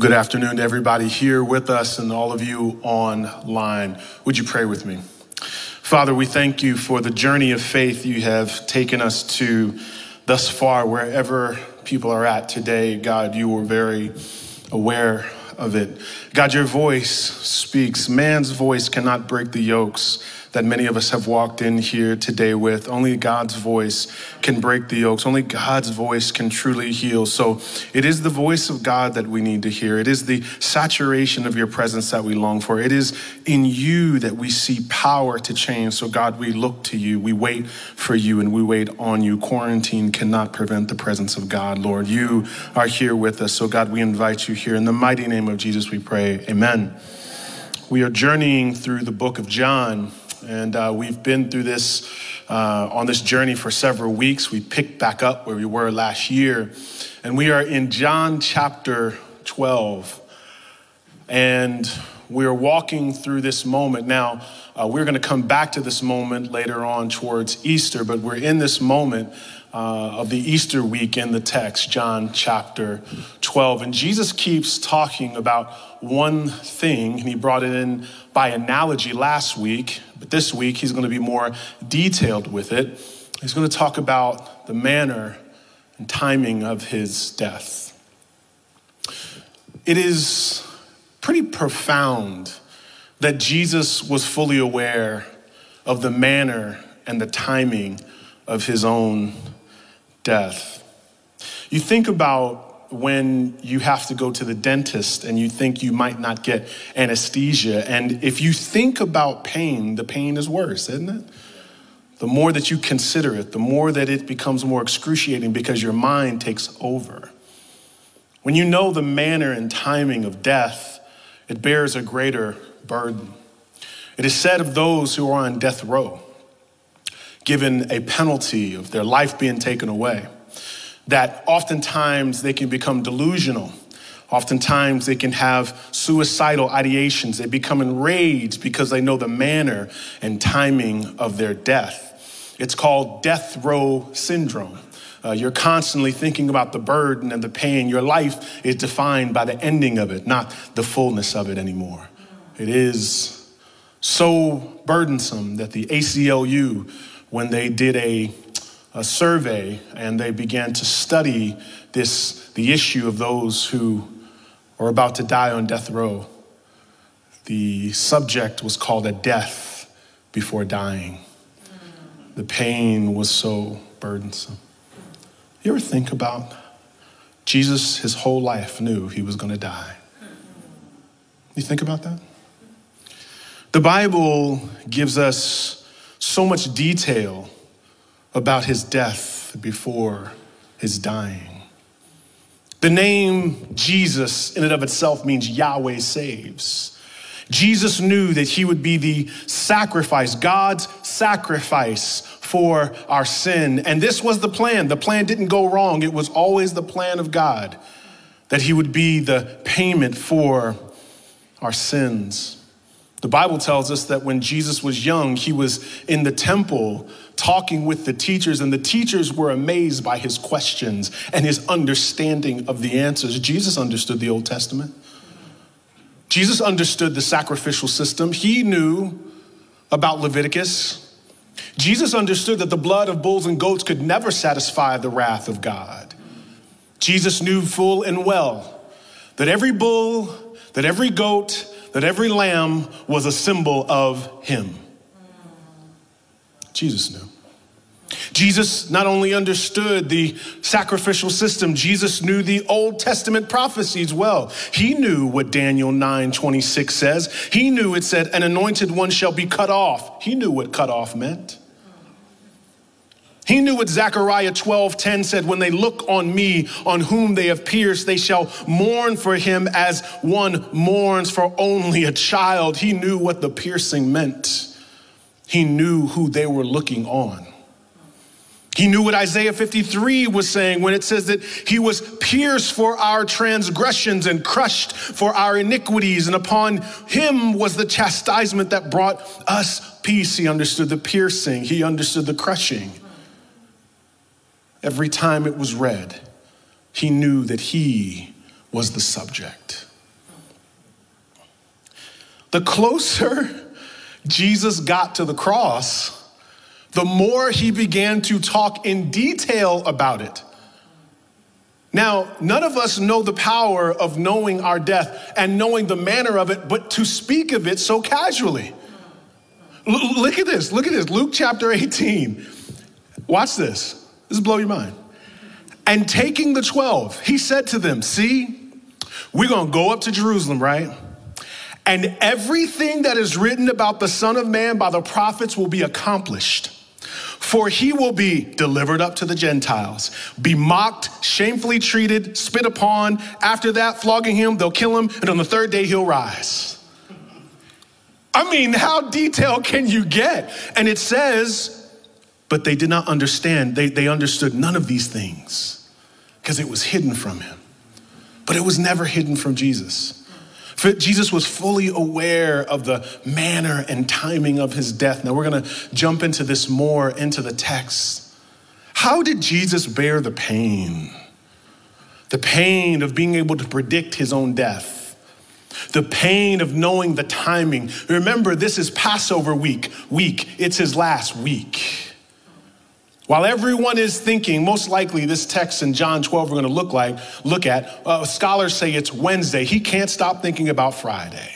Well, good afternoon to everybody here with us and all of you online. Would you pray with me? Father, we thank you for the journey of faith you have taken us to thus far, wherever people are at today. God, you were very aware of it. God, your voice speaks. Man's voice cannot break the yokes that many of us have walked in here today with. Only God's voice can break the yokes. Only God's voice can truly heal. So it is the voice of God that we need to hear. It is the saturation of your presence that we long for. It is in you that we see power to change. So, God, we look to you. We wait for you and we wait on you. Quarantine cannot prevent the presence of God, Lord. You are here with us. So, God, we invite you here. In the mighty name of Jesus, we pray. Amen. We are journeying through the book of John. And uh, we've been through this uh, on this journey for several weeks. We picked back up where we were last year. And we are in John chapter 12. And we're walking through this moment. Now, uh, we're going to come back to this moment later on towards Easter, but we're in this moment uh, of the Easter week in the text, John chapter 12. And Jesus keeps talking about one thing, and he brought it in by analogy last week, but this week he's going to be more detailed with it. He's going to talk about the manner and timing of his death. It is pretty profound that Jesus was fully aware of the manner and the timing of his own death. You think about when you have to go to the dentist and you think you might not get anesthesia. And if you think about pain, the pain is worse, isn't it? The more that you consider it, the more that it becomes more excruciating because your mind takes over. When you know the manner and timing of death, it bears a greater burden. It is said of those who are on death row given a penalty of their life being taken away. That oftentimes they can become delusional. Oftentimes they can have suicidal ideations. They become enraged because they know the manner and timing of their death. It's called death row syndrome. Uh, you're constantly thinking about the burden and the pain. Your life is defined by the ending of it, not the fullness of it anymore. It is so burdensome that the ACLU when they did a, a survey and they began to study this, the issue of those who are about to die on death row. The subject was called a death before dying. The pain was so burdensome. You ever think about Jesus, his whole life, knew he was going to die? You think about that? The Bible gives us so much detail about his death before his dying. The name Jesus, in and of itself, means Yahweh saves. Jesus knew that he would be the sacrifice, God's sacrifice for our sin. And this was the plan. The plan didn't go wrong, it was always the plan of God that he would be the payment for our sins. The Bible tells us that when Jesus was young, he was in the temple talking with the teachers, and the teachers were amazed by his questions and his understanding of the answers. Jesus understood the Old Testament. Jesus understood the sacrificial system. He knew about Leviticus. Jesus understood that the blood of bulls and goats could never satisfy the wrath of God. Jesus knew full and well that every bull, that every goat, that every lamb was a symbol of him. Jesus knew. Jesus not only understood the sacrificial system, Jesus knew the Old Testament prophecies well. He knew what Daniel 9 26 says. He knew it said, An anointed one shall be cut off. He knew what cut off meant. He knew what Zechariah 12:10 said when they look on me, on whom they have pierced, they shall mourn for him as one mourns for only a child. He knew what the piercing meant, he knew who they were looking on. He knew what Isaiah 53 was saying when it says that he was pierced for our transgressions and crushed for our iniquities, and upon him was the chastisement that brought us peace. He understood the piercing, he understood the crushing. Every time it was read, he knew that he was the subject. The closer Jesus got to the cross, the more he began to talk in detail about it. Now, none of us know the power of knowing our death and knowing the manner of it, but to speak of it so casually. L- look at this. Look at this. Luke chapter 18. Watch this. This will blow your mind. And taking the 12, he said to them, See, we're going to go up to Jerusalem, right? And everything that is written about the Son of Man by the prophets will be accomplished. For he will be delivered up to the Gentiles, be mocked, shamefully treated, spit upon. After that, flogging him, they'll kill him, and on the third day, he'll rise. I mean, how detailed can you get? And it says, but they did not understand. They, they understood none of these things because it was hidden from him. But it was never hidden from Jesus. Jesus was fully aware of the manner and timing of his death. Now we're going to jump into this more into the text. How did Jesus bear the pain? The pain of being able to predict his own death. The pain of knowing the timing. Remember, this is Passover week. Week. It's his last week. While everyone is thinking, most likely this text in John 12 we're going to look like, look at, uh, scholars say it's Wednesday. He can't stop thinking about Friday.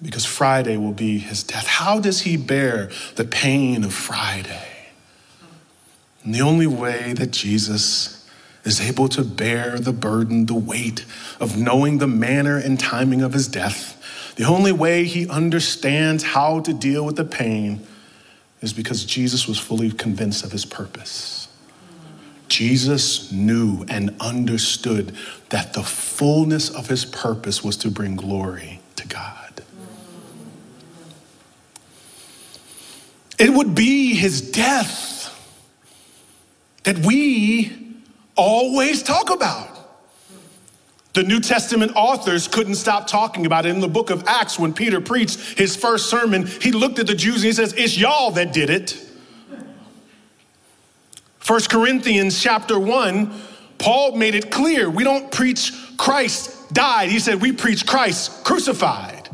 Because Friday will be his death. How does he bear the pain of Friday? And the only way that Jesus is able to bear the burden, the weight of knowing the manner and timing of his death, the only way he understands how to deal with the pain is because Jesus was fully convinced of his purpose. Jesus knew and understood that the fullness of his purpose was to bring glory to God. It would be his death that we always talk about. The New Testament authors couldn't stop talking about it. In the book of Acts, when Peter preached his first sermon, he looked at the Jews and he says, It's y'all that did it. First Corinthians chapter 1, Paul made it clear we don't preach Christ died. He said, We preach Christ crucified.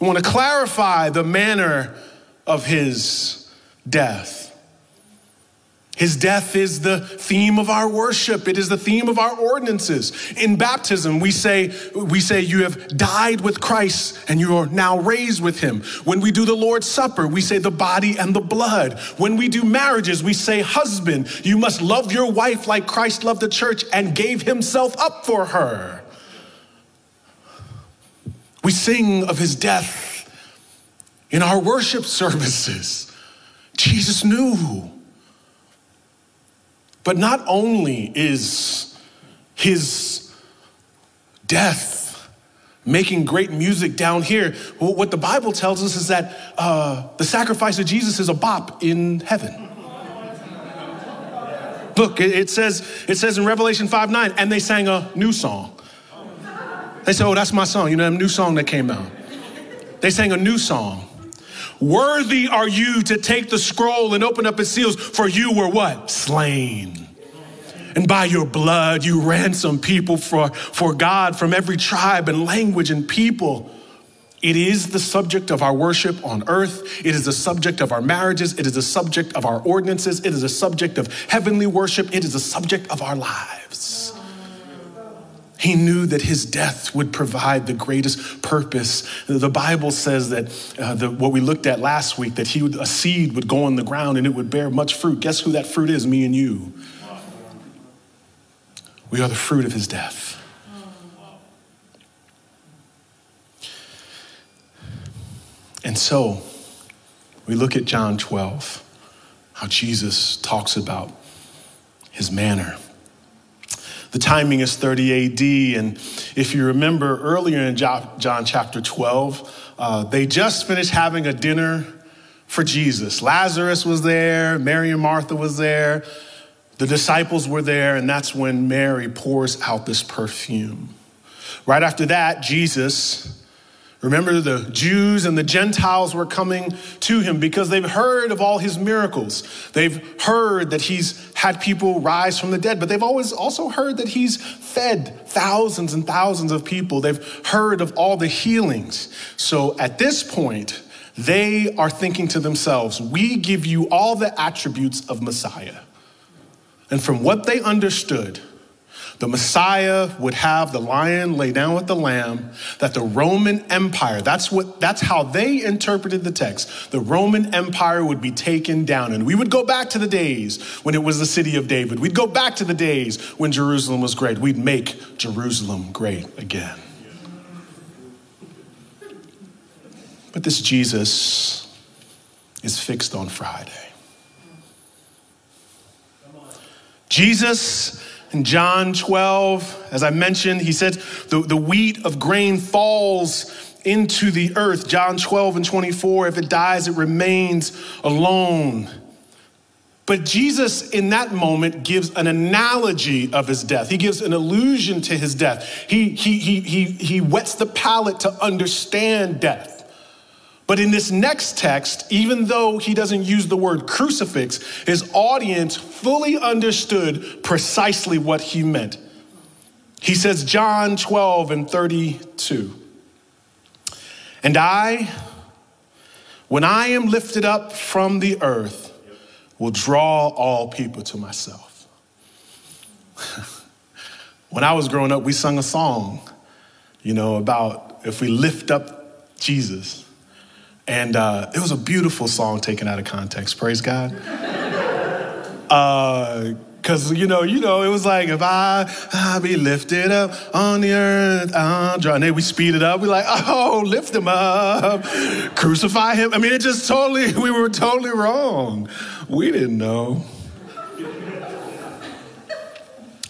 We want to clarify the manner of his death. His death is the theme of our worship. It is the theme of our ordinances. In baptism, we say, we say you have died with Christ and you are now raised with him. When we do the Lord's Supper, we say the body and the blood. When we do marriages, we say, husband, you must love your wife like Christ loved the church and gave himself up for her. We sing of his death in our worship services. Jesus knew but not only is his death making great music down here, what the Bible tells us is that uh, the sacrifice of Jesus is a bop in heaven. Look, it says, it says in Revelation 5 9, and they sang a new song. They said, Oh, that's my song. You know, that new song that came out. They sang a new song. Worthy are you to take the scroll and open up its seals, for you were what? Slain. And by your blood, you ransom people for, for God from every tribe and language and people. It is the subject of our worship on earth. It is the subject of our marriages. It is the subject of our ordinances. It is the subject of heavenly worship. It is the subject of our lives. He knew that his death would provide the greatest purpose. The Bible says that uh, the, what we looked at last week, that he would, a seed would go on the ground and it would bear much fruit. Guess who that fruit is? Me and you. We are the fruit of his death. And so, we look at John 12, how Jesus talks about his manner. The timing is 30 AD, and if you remember earlier in John chapter 12, uh, they just finished having a dinner for Jesus. Lazarus was there, Mary and Martha was there, the disciples were there, and that's when Mary pours out this perfume. Right after that, Jesus Remember, the Jews and the Gentiles were coming to him because they've heard of all his miracles. They've heard that he's had people rise from the dead, but they've always also heard that he's fed thousands and thousands of people. They've heard of all the healings. So at this point, they are thinking to themselves, We give you all the attributes of Messiah. And from what they understood, the Messiah would have the lion lay down with the lamb, that the Roman Empire, that's what that's how they interpreted the text. The Roman Empire would be taken down. And we would go back to the days when it was the city of David. We'd go back to the days when Jerusalem was great. We'd make Jerusalem great again. But this Jesus is fixed on Friday. Jesus in John 12, as I mentioned, he said, the, the wheat of grain falls into the earth. John 12 and 24, if it dies, it remains alone. But Jesus, in that moment, gives an analogy of his death. He gives an allusion to his death. He, he, he, he, he whets the palate to understand death. But in this next text, even though he doesn't use the word crucifix, his audience fully understood precisely what he meant. He says, John 12 and 32. And I, when I am lifted up from the earth, will draw all people to myself. when I was growing up, we sung a song, you know, about if we lift up Jesus, and uh, it was a beautiful song taken out of context. Praise God. Uh, you know, you know, it was like, if I, I be lifted up on the earth. And then we speed it up. We're like, oh, lift him up, crucify him. I mean, it just totally, we were totally wrong. We didn't know.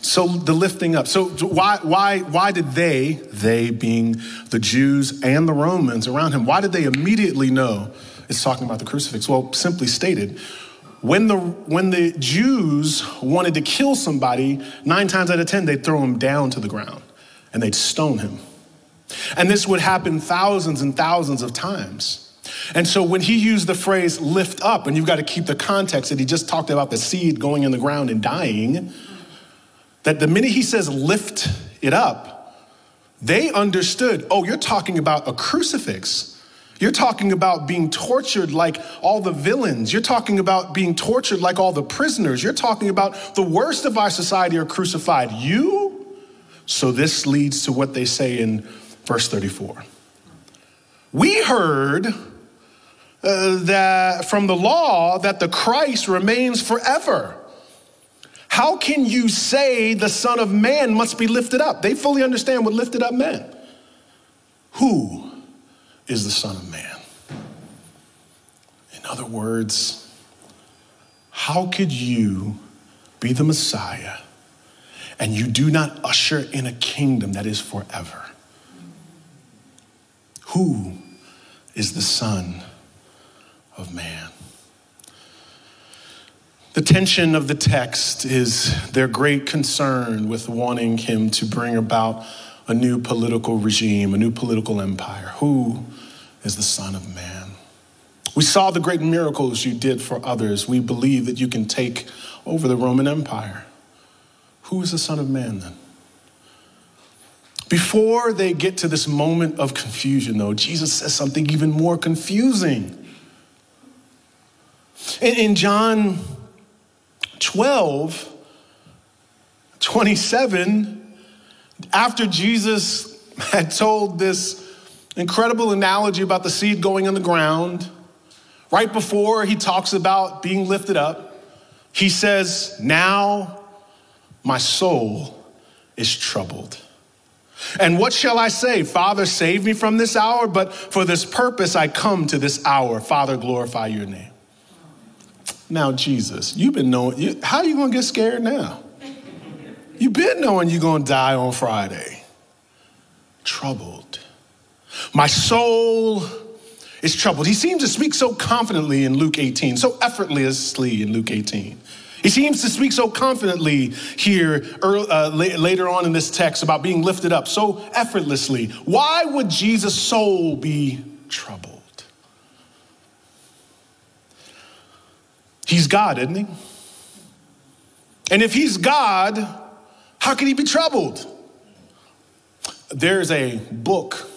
So the lifting up. So why, why, why did they, they being the Jews and the Romans around him, why did they immediately know it's talking about the crucifix? Well, simply stated, when the, when the Jews wanted to kill somebody, nine times out of 10, they'd throw him down to the ground and they'd stone him. And this would happen thousands and thousands of times. And so when he used the phrase lift up, and you've got to keep the context that he just talked about the seed going in the ground and dying, that the minute he says lift it up, they understood, oh, you're talking about a crucifix. You're talking about being tortured like all the villains. You're talking about being tortured like all the prisoners. You're talking about the worst of our society are crucified. You? So this leads to what they say in verse 34. We heard uh, that from the law that the Christ remains forever. How can you say the Son of Man must be lifted up? They fully understand what lifted up meant. Who is the Son of Man? In other words, how could you be the Messiah and you do not usher in a kingdom that is forever? Who is the Son of Man? The tension of the text is their great concern with wanting him to bring about a new political regime, a new political empire. Who is the Son of Man? We saw the great miracles you did for others. We believe that you can take over the Roman Empire. Who is the Son of Man then? Before they get to this moment of confusion, though, Jesus says something even more confusing. In, John 12, 27, after Jesus had told this incredible analogy about the seed going in the ground, right before he talks about being lifted up, he says, Now my soul is troubled. And what shall I say? Father, save me from this hour, but for this purpose I come to this hour. Father, glorify your name. Now, Jesus, you've been knowing, you, how are you going to get scared now? You've been knowing you're going to die on Friday. Troubled. My soul is troubled. He seems to speak so confidently in Luke 18, so effortlessly in Luke 18. He seems to speak so confidently here early, uh, later on in this text about being lifted up, so effortlessly. Why would Jesus' soul be troubled? He's God, isn't he? And if he's God, how can he be troubled? There's a book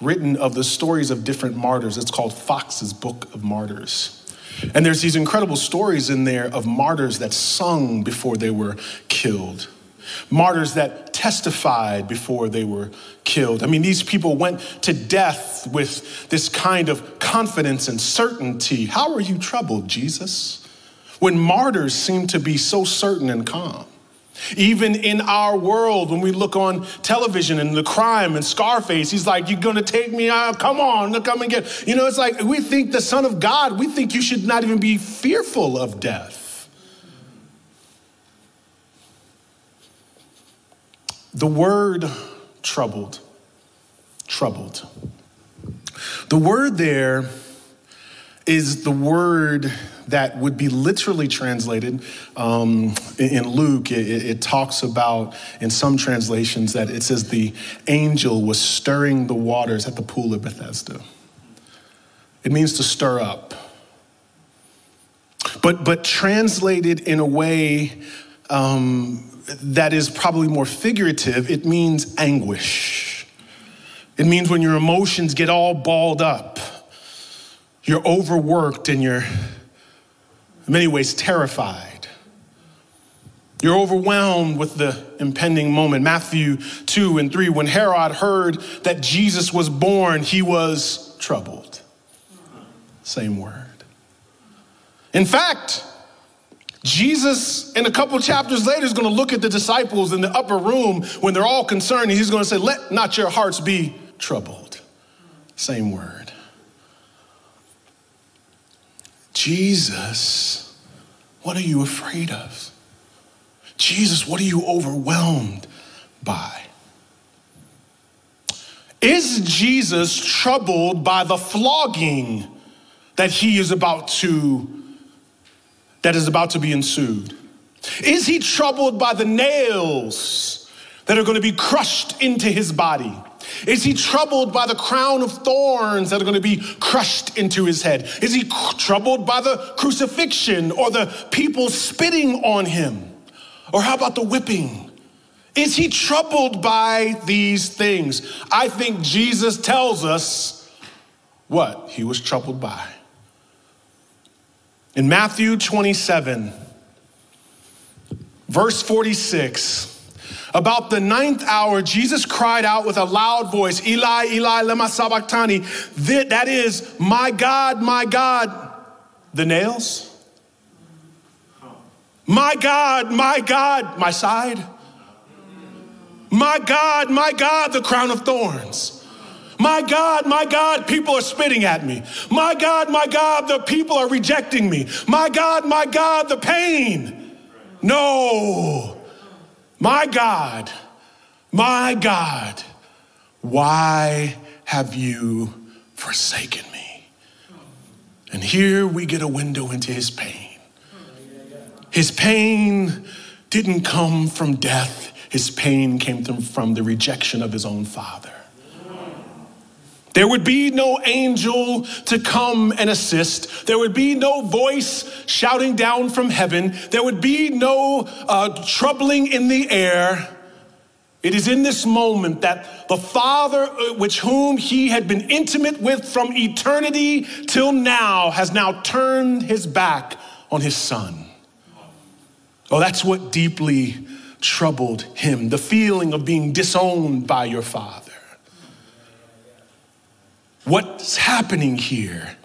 written of the stories of different martyrs. It's called Fox's Book of Martyrs. And there's these incredible stories in there of martyrs that sung before they were killed, martyrs that testified before they were killed. I mean, these people went to death with this kind of confidence and certainty. How are you troubled, Jesus? When martyrs seem to be so certain and calm. Even in our world, when we look on television and the crime and Scarface, he's like, You're gonna take me out? Come on, come and get. You know, it's like we think the Son of God, we think you should not even be fearful of death. The word troubled, troubled. The word there is the word that would be literally translated um, in Luke. It, it, talks about, in some translations, that it says the angel was stirring the waters at the pool of Bethesda. It means to stir up. But, but translated in a way um, that is probably more figurative, it means anguish. It means when your emotions get all balled up, you're overworked and you're in many ways terrified. You're overwhelmed with the impending moment. Matthew 2 and 3, when Herod heard that Jesus was born, he was troubled. Same word. In fact, Jesus, in a couple chapters later, is going to look at the disciples in the upper room when they're all concerned, and he's going to say, Let not your hearts be troubled. Same word. Jesus, what are you afraid of? Jesus, what are you overwhelmed by? Is Jesus troubled by the flogging that he is about to that is about to be ensued? Is he troubled by the nails that are going to be crushed into his body? Is he troubled by the crown of thorns that are going to be crushed into his head? Is he troubled by the crucifixion or the people spitting on him? Or how about the whipping? Is he troubled by these things? I think Jesus tells us what he was troubled by. In Matthew 27, verse 46, about the ninth hour, Jesus cried out with a loud voice, Eli, Eli, lema sabachthani. That is, my God, my God. The nails? My God, my God, my side. My God, my God, the crown of thorns. My God, my God, people are spitting at me. My God, my God, the people are rejecting me. My God, my God, the pain. No. My God, my God, why have you forsaken me? And here we get a window into his pain. His pain didn't come from death, his pain came from the rejection of his own father. There would be no angel to come and assist. There would be no voice shouting down from heaven. There would be no uh, troubling in the air. It is in this moment that the Father, uh, which whom he had been intimate with from eternity till now, has now turned his back on his Son. Oh, that's what deeply troubled him the feeling of being disowned by your Father. What's happening here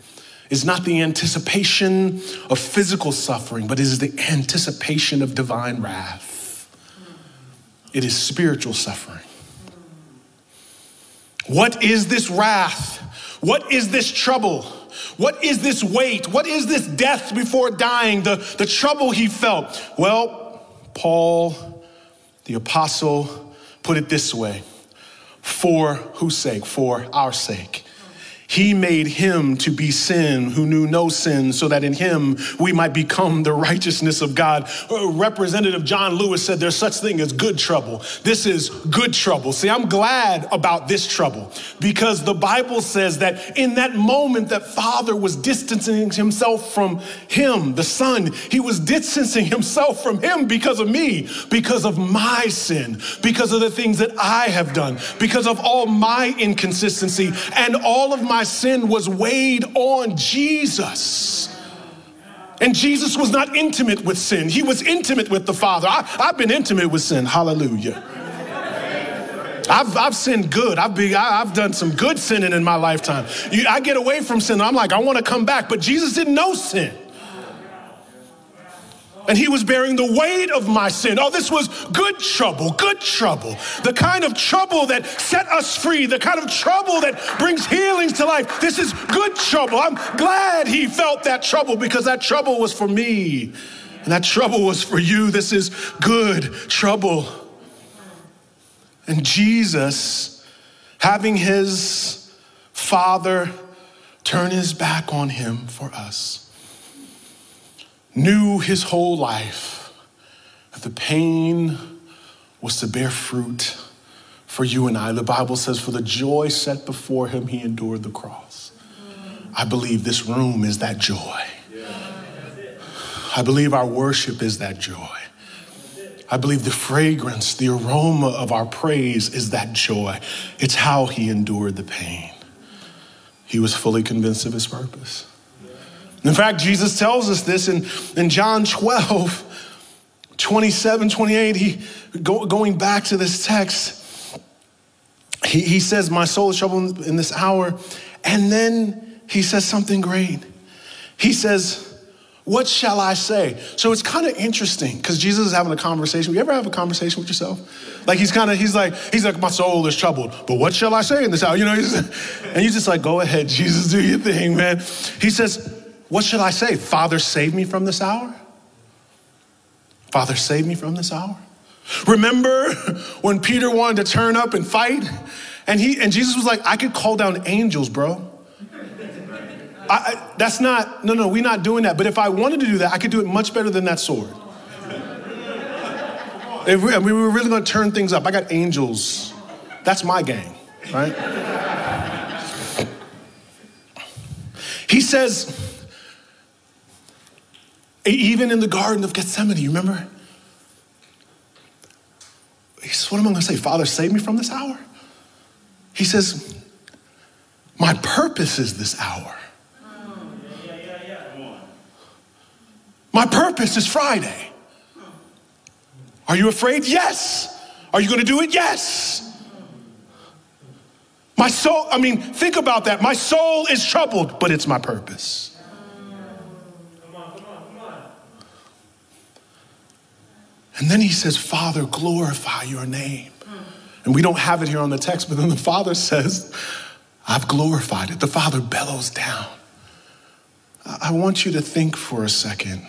is not the anticipation of physical suffering, but it is the anticipation of divine wrath. It is spiritual suffering. What is this wrath? What is this trouble? What is this weight? What is this death before dying? The, the trouble he felt. Well, Paul, the apostle, put it this way for whose sake? For our sake. He made him to be sin who knew no sin, so that in him we might become the righteousness of God. Uh, Representative John Lewis said there's such thing as good trouble. This is good trouble. See, I'm glad about this trouble because the Bible says that in that moment that Father was distancing himself from him, the Son, he was distancing himself from him because of me, because of my sin, because of the things that I have done, because of all my inconsistency and all of my my sin was weighed on Jesus. And Jesus was not intimate with sin, he was intimate with the Father. I, have been intimate with sin. Hallelujah. I've, I've sinned good. I've, been, I, have done some good sinning in my lifetime. You, I get away from sin. I'm like, I want to come back. But Jesus didn't know sin and he was bearing the weight of my sin. Oh, this was good trouble, good trouble. The kind of trouble that set us free, the kind of trouble that brings healings to life. This is good trouble. I'm glad he felt that trouble because that trouble was for me and that trouble was for you. This is good trouble. And Jesus, having his Father turn his back on him for us knew his whole life that the pain was to bear fruit for you and I. The Bible says, for the joy set before him, he endured the cross. I believe this room is that joy. I believe our worship is that joy. I believe the fragrance, the aroma of our praise is that joy. It's how he endured the pain. He was fully convinced of his purpose. In fact, Jesus tells us this in, in John 12, 27, 28. He, go, going back to this text, he, he says, My soul is troubled in this hour. And then he says something great. He says, what shall I say? So it's kind of interesting because Jesus is having a conversation. You ever have a conversation with yourself? Like he's kind of, he's like, he's like, my soul is troubled, but what shall I say in this hour? You know, and he's just like, go ahead, Jesus, do your thing, man. He says, what should I say? Father, save me from this hour? Father, save me from this hour? Remember when Peter wanted to turn up and fight? And, he, and Jesus was like, I could call down angels, bro. I, I, that's not, no, no, we're not doing that. But if I wanted to do that, I could do it much better than that sword. If we, we were really gonna turn things up, I got angels. That's my gang, right? he says, even in the Garden of Gethsemane, you remember? He says, What am I going to say? Father, save me from this hour? He says, My purpose is this hour. My purpose is Friday. Are you afraid? Yes. Are you going to do it? Yes. My soul, I mean, think about that. My soul is troubled, but it's my purpose. And then he says, Father, glorify your name. And we don't have it here on the text, but then the Father says, I've glorified it. The Father bellows down. I want you to think for a second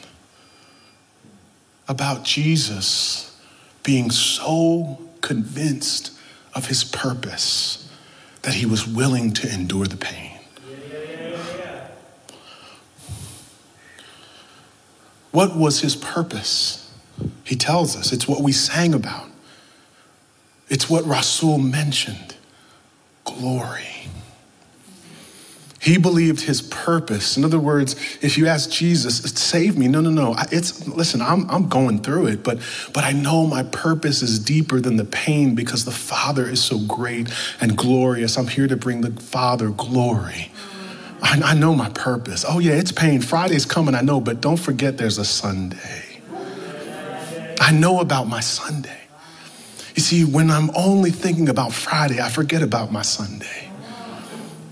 about Jesus being so convinced of his purpose that he was willing to endure the pain. What was his purpose? He tells us it's what we sang about, it's what Rasul mentioned glory. He believed his purpose. In other words, if you ask Jesus, save me, no, no, no. It's listen, I'm, I'm going through it, but but I know my purpose is deeper than the pain because the Father is so great and glorious. I'm here to bring the Father glory. I, I know my purpose. Oh yeah, it's pain. Friday's coming, I know, but don't forget there's a Sunday. I know about my Sunday. You see, when I'm only thinking about Friday, I forget about my Sunday.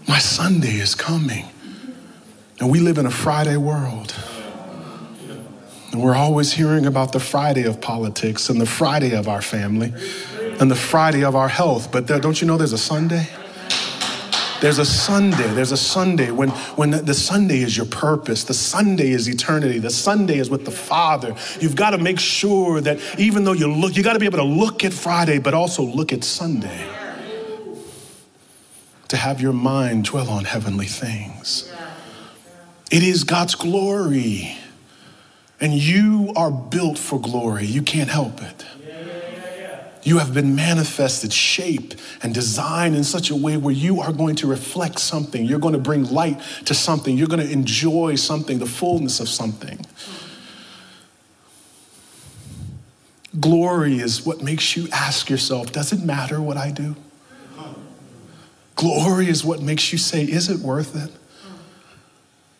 My Sunday is coming. And we live in a Friday world. And we're always hearing about the Friday of politics and the Friday of our family and the Friday of our health. But there, don't you know there's a Sunday? There's a Sunday. There's a Sunday when, when the Sunday is your purpose. The Sunday is eternity. The Sunday is with the Father. You've got to make sure that even though you look, you got to be able to look at Friday, but also look at Sunday. To have your mind dwell on heavenly things. It is God's glory. And you are built for glory. You can't help it. You have been manifested, shaped, and designed in such a way where you are going to reflect something. You're going to bring light to something. You're going to enjoy something, the fullness of something. Glory is what makes you ask yourself, does it matter what I do? Glory is what makes you say, is it worth it?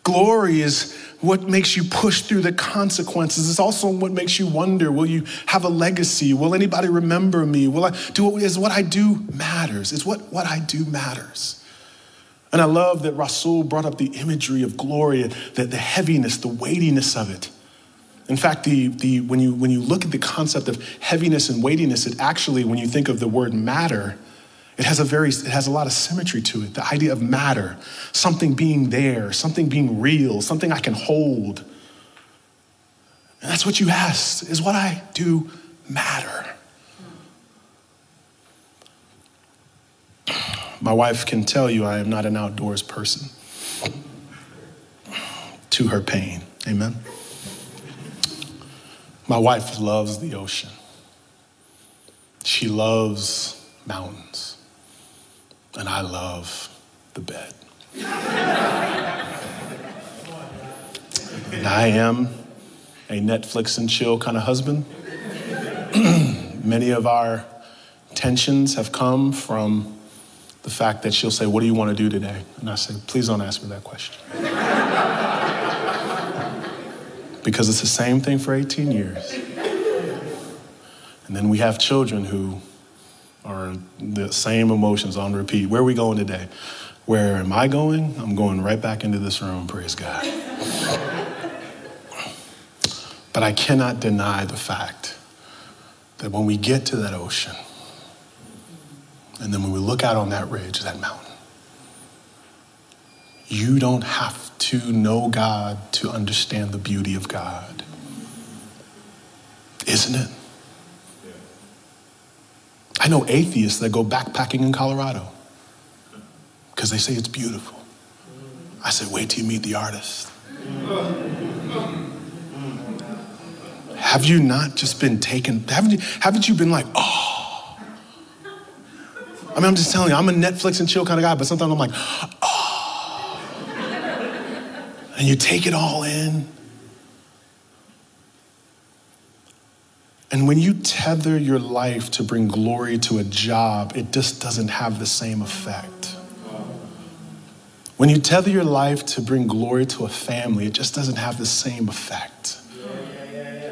Glory is what makes you push through the consequences. It's also what makes you wonder will you have a legacy? Will anybody remember me? Will I do is what I do matters? Is what, what I do matters? And I love that Rasul brought up the imagery of glory, the, the heaviness, the weightiness of it. In fact, the, the, when, you, when you look at the concept of heaviness and weightiness, it actually, when you think of the word matter, it has a very, it has a lot of symmetry to it. The idea of matter, something being there, something being real, something I can hold. And that's what you asked, is what I do matter? My wife can tell you I am not an outdoors person. To her pain. Amen. My wife loves the ocean. She loves mountains and I love the bed. and I am a Netflix and chill kind of husband. Many of our tensions have come from the fact that she'll say, What do you want to do today? And I say, Please don't ask me that question. because it's the same thing for 18 years. And then we have children who are the same emotions on repeat. Where are we going today? Where am I going? I'm going right back into this room, praise God. but I cannot deny the fact that when we get to that ocean, and then when we look out on that ridge, that mountain, you don't have to know God to understand the beauty of God. Isn't it? I know atheists that go backpacking in Colorado because they say it's beautiful. I said, wait till you meet the artist. Have you not just been taken? Haven't you, haven't you been like, oh? I mean, I'm just telling you, I'm a Netflix and chill kind of guy, but sometimes I'm like, oh. And you take it all in. And when you tether your life to bring glory to a job, it just doesn't have the same effect. When you tether your life to bring glory to a family, it just doesn't have the same effect.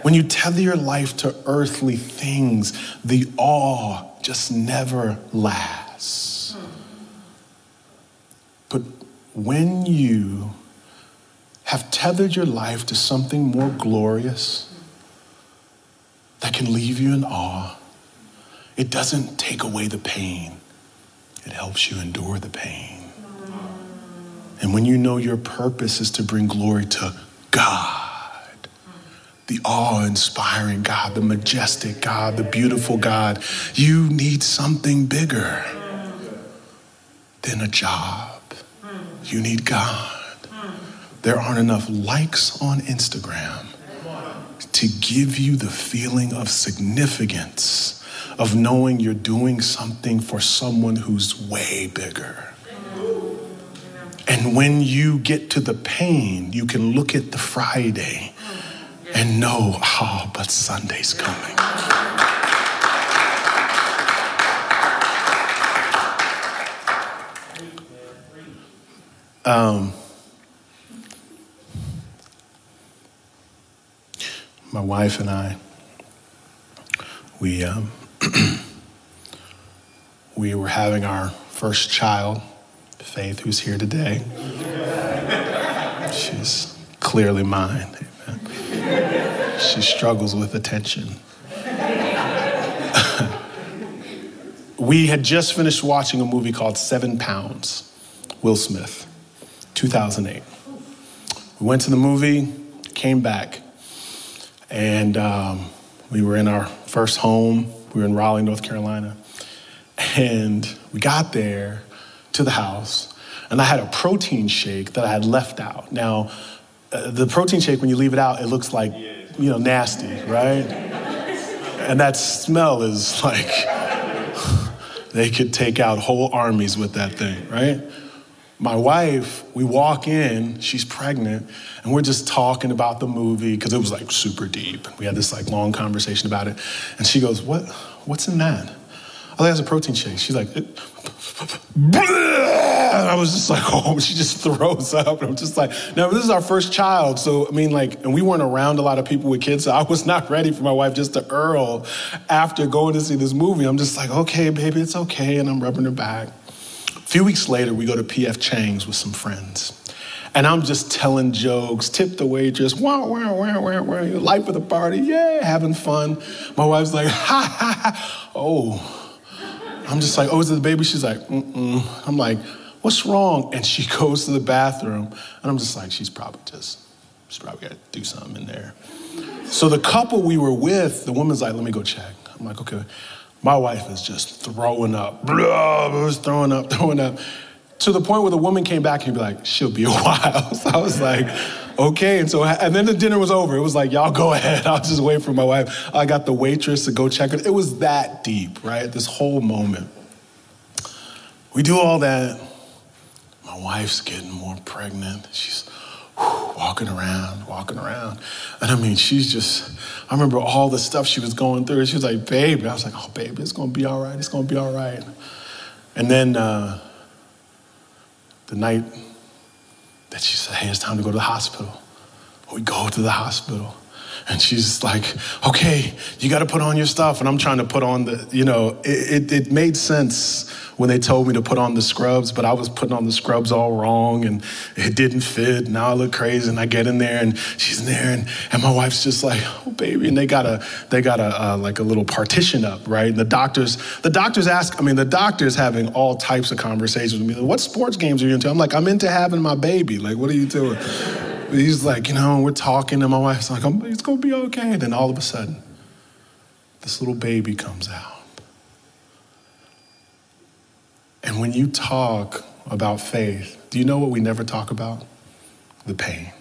When you tether your life to earthly things, the awe just never lasts. But when you have tethered your life to something more glorious, can leave you in awe. It doesn't take away the pain, it helps you endure the pain. And when you know your purpose is to bring glory to God, the awe inspiring God, the majestic God, the beautiful God, you need something bigger than a job. You need God. There aren't enough likes on Instagram to give you the feeling of significance, of knowing you're doing something for someone who's way bigger. And when you get to the pain, you can look at the Friday and know, oh, but Sunday's coming. Um, my wife and I, we, um, we were having our first child, Faith, who's here today. She's clearly mine. Amen. She struggles with attention. we had just finished watching a movie called Seven Pounds. Will Smith, 2008. We went to the movie, came back, and um, we were in our first home. We were in Raleigh, North Carolina. And we got there to the house, and I had a protein shake that I had left out. Now, uh, the protein shake, when you leave it out, it looks like, you know, nasty, right? and that smell is like, they could take out whole armies with that thing, right? My wife, we walk in, she's pregnant, and we're just talking about the movie because it was like super deep. We had this like long conversation about it. And she goes, What what's in that? Oh, I think it's a protein shake. She's like, and I was just like, oh, she just throws up. And I'm just like, no, this is our first child. So, I mean, like, and we weren't around a lot of people with kids. So I was not ready for my wife just to earl after going to see this movie. I'm just like, okay, baby, it's okay. And I'm rubbing her back. Few weeks later, we go to PF Chang's with some friends. And I'm just telling jokes, tip the waitress, wah, wah, wah, wah, life of the party, yeah, having fun. My wife's like, ha, ha, ha. Oh, I'm just like, oh, is it the baby? She's like, mm-mm. I'm like, what's wrong? And she goes to the bathroom, and I'm just like, she's probably just, she's probably got to do something in there. So the couple we were with, the woman's like, let me go check. I'm like, okay. My wife is just throwing up, blah, was throwing up, throwing up, to the point where the woman came back and be like, she'll be a while. So I was like, okay. And so, and then the dinner was over. It was like, y'all go ahead. I'll just wait for my wife. I got the waitress to go check it. It was that deep, right? This whole moment. We do all that. My wife's getting more pregnant. She's walking around, walking around. And I mean, she's just, I remember all the stuff she was going through. She was like, babe. And I was like, oh, baby, it's going to be all right. It's going to be all right. And then uh, the night that she said, Hey, it's time to go to the hospital. We go to the hospital. And she's like, okay, you got to put on your stuff. And I'm trying to put on the, you know, it, it, it, made sense when they told me to put on the scrubs, but I was putting on the scrubs all wrong and it didn't fit. Now I look crazy. And I get in there and she's in there and, and my wife's just like, oh, baby. And they got a, they got a, uh, like a little partition up, right? And the doctors, the doctors ask, I mean, the doctor's having all types of conversations with me. What sports games are you into? I'm like, I'm into having my baby. Like, what are you doing? he's like, you know, we're talking, and my wife's like, it's gonna be okay. And then all of a sudden, this little baby comes out. And when you talk about faith, do you know what we never talk about? The pain.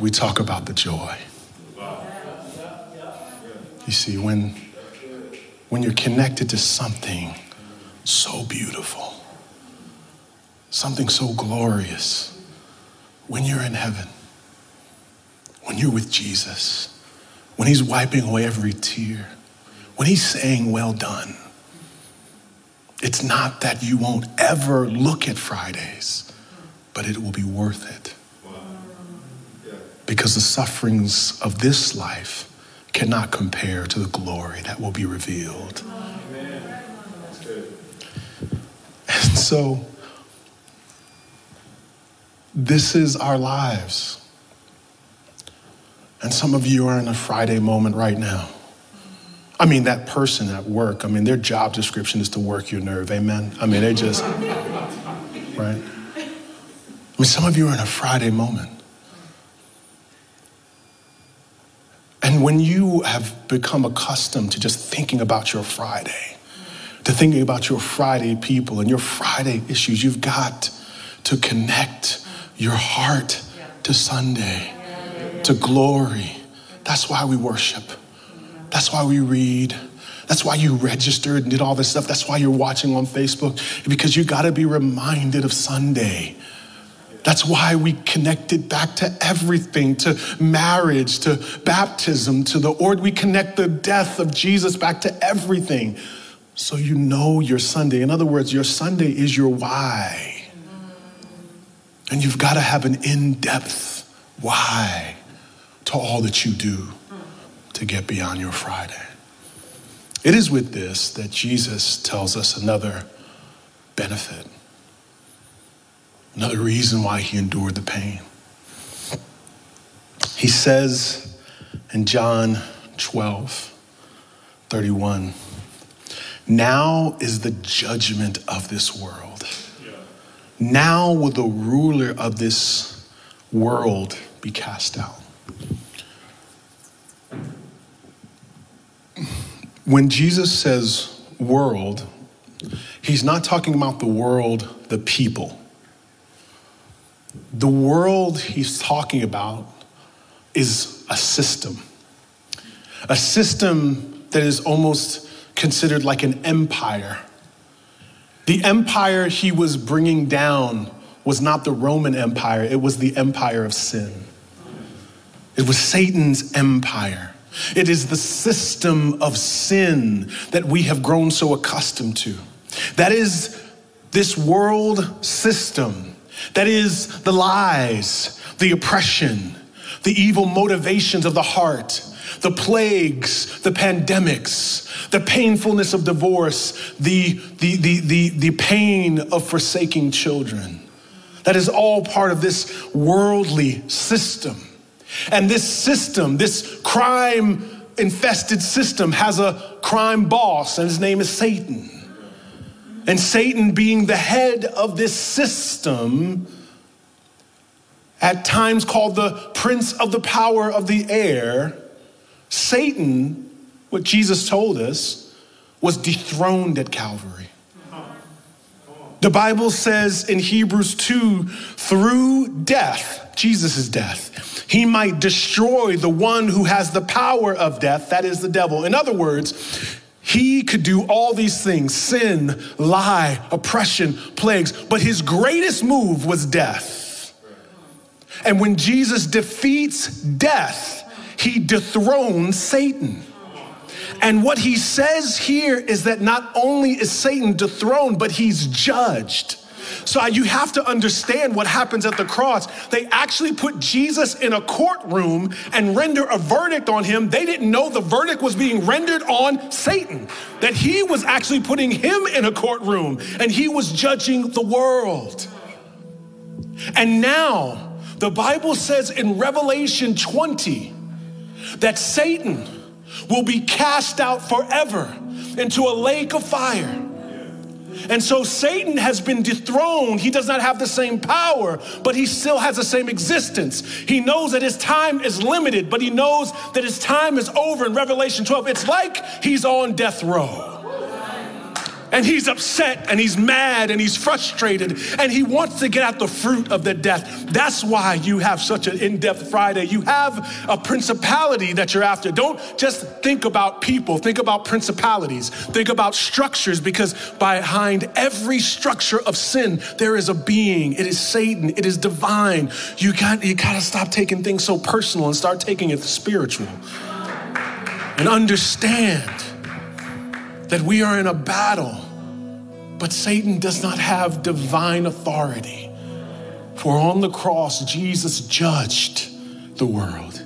We talk about the joy. You see, when, when you're connected to something so beautiful, something so glorious, when you're in heaven, when you're with Jesus, when He's wiping away every tear, when He's saying, Well done, it's not that you won't ever look at Fridays, but it will be worth it. Because the sufferings of this life cannot compare to the glory that will be revealed. Amen. And so, this is our lives. And some of you are in a Friday moment right now. I mean, that person at work, I mean, their job description is to work your nerve, amen? I mean, they just, right? I mean, some of you are in a Friday moment. And when you have become accustomed to just thinking about your Friday, to thinking about your Friday people and your Friday issues, you've got to connect your heart to Sunday, to glory. That's why we worship. That's why we read. That's why you registered and did all this stuff. That's why you're watching on Facebook, because you got to be reminded of Sunday. That's why we connected back to everything, to marriage, to baptism, to the or we connect the death of Jesus back to everything. So you know your Sunday. In other words, your Sunday is your why. And you've got to have an in depth why to all that you do to get beyond your Friday. It is with this that Jesus tells us another benefit, another reason why he endured the pain. He says in John 12, 31, Now is the judgment of this world. Now will the ruler of this world be cast out. When Jesus says world, he's not talking about the world, the people. The world he's talking about is a system, a system that is almost considered like an empire. The empire he was bringing down was not the Roman Empire, it was the empire of sin. It was Satan's empire. It is the system of sin that we have grown so accustomed to. That is this world system. That is the lies, the oppression, the evil motivations of the heart, the plagues, the pandemics, the painfulness of divorce, the, the, the, the, the pain of forsaking children. That is all part of this worldly system. And this system, this crime infested system, has a crime boss, and his name is Satan. And Satan, being the head of this system, at times called the prince of the power of the air, Satan, what Jesus told us, was dethroned at Calvary. The Bible says in Hebrews 2 through death, Jesus' death, he might destroy the one who has the power of death, that is the devil. In other words, he could do all these things sin, lie, oppression, plagues, but his greatest move was death. And when Jesus defeats death, he dethrones Satan. And what he says here is that not only is Satan dethroned, but he's judged. So uh, you have to understand what happens at the cross. They actually put Jesus in a courtroom and render a verdict on him. They didn't know the verdict was being rendered on Satan, that he was actually putting him in a courtroom and he was judging the world. And now, the Bible says in Revelation 20 that Satan will be cast out forever into a lake of fire. And so Satan has been dethroned. He does not have the same power, but he still has the same existence. He knows that his time is limited, but he knows that his time is over in Revelation 12. It's like he's on death row and he's upset and he's mad and he's frustrated and he wants to get at the fruit of the death. That's why you have such an in depth Friday. You have a principality that you're after. Don't just think about people, think about principalities, think about structures because behind every structure of sin, there is a being. It is Satan, it is divine. You got, you got to stop taking things so personal and start taking it spiritual and understand that we are in a battle, but Satan does not have divine authority. For on the cross, Jesus judged the world.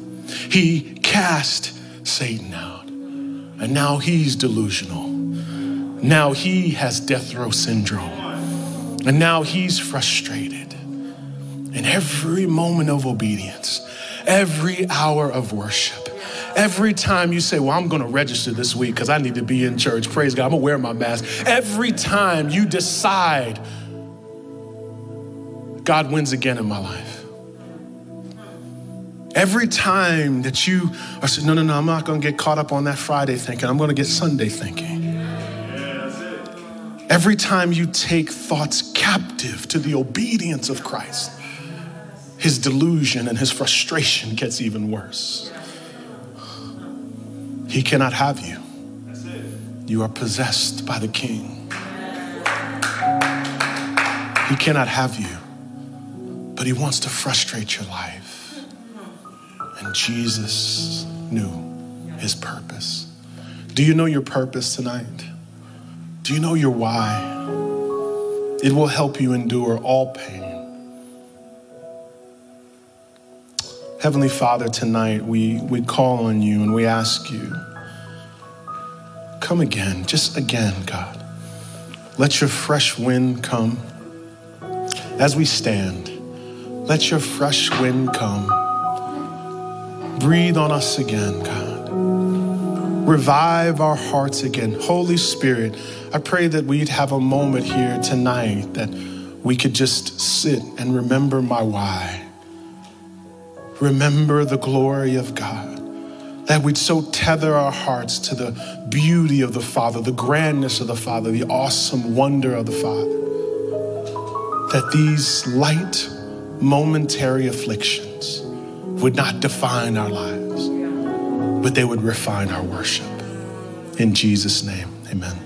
He cast Satan out. And now he's delusional. Now he has death row syndrome. And now he's frustrated. In every moment of obedience, every hour of worship, Every time you say, Well, I'm going to register this week because I need to be in church, praise God, I'm going to wear my mask. Every time you decide, God wins again in my life. Every time that you are saying, No, no, no, I'm not going to get caught up on that Friday thinking, I'm going to get Sunday thinking. Every time you take thoughts captive to the obedience of Christ, his delusion and his frustration gets even worse. He cannot have you. You are possessed by the king. He cannot have you, but he wants to frustrate your life. And Jesus knew his purpose. Do you know your purpose tonight? Do you know your why? It will help you endure all pain. Heavenly Father, tonight we, we call on you and we ask you Come again, just again, God. Let your fresh wind come. As we stand, let your fresh wind come. Breathe on us again, God. Revive our hearts again. Holy Spirit, I pray that we'd have a moment here tonight that we could just sit and remember my why. Remember the glory of God. That we'd so tether our hearts to the beauty of the Father, the grandness of the Father, the awesome wonder of the Father. That these light, momentary afflictions would not define our lives, but they would refine our worship. In Jesus' name, amen.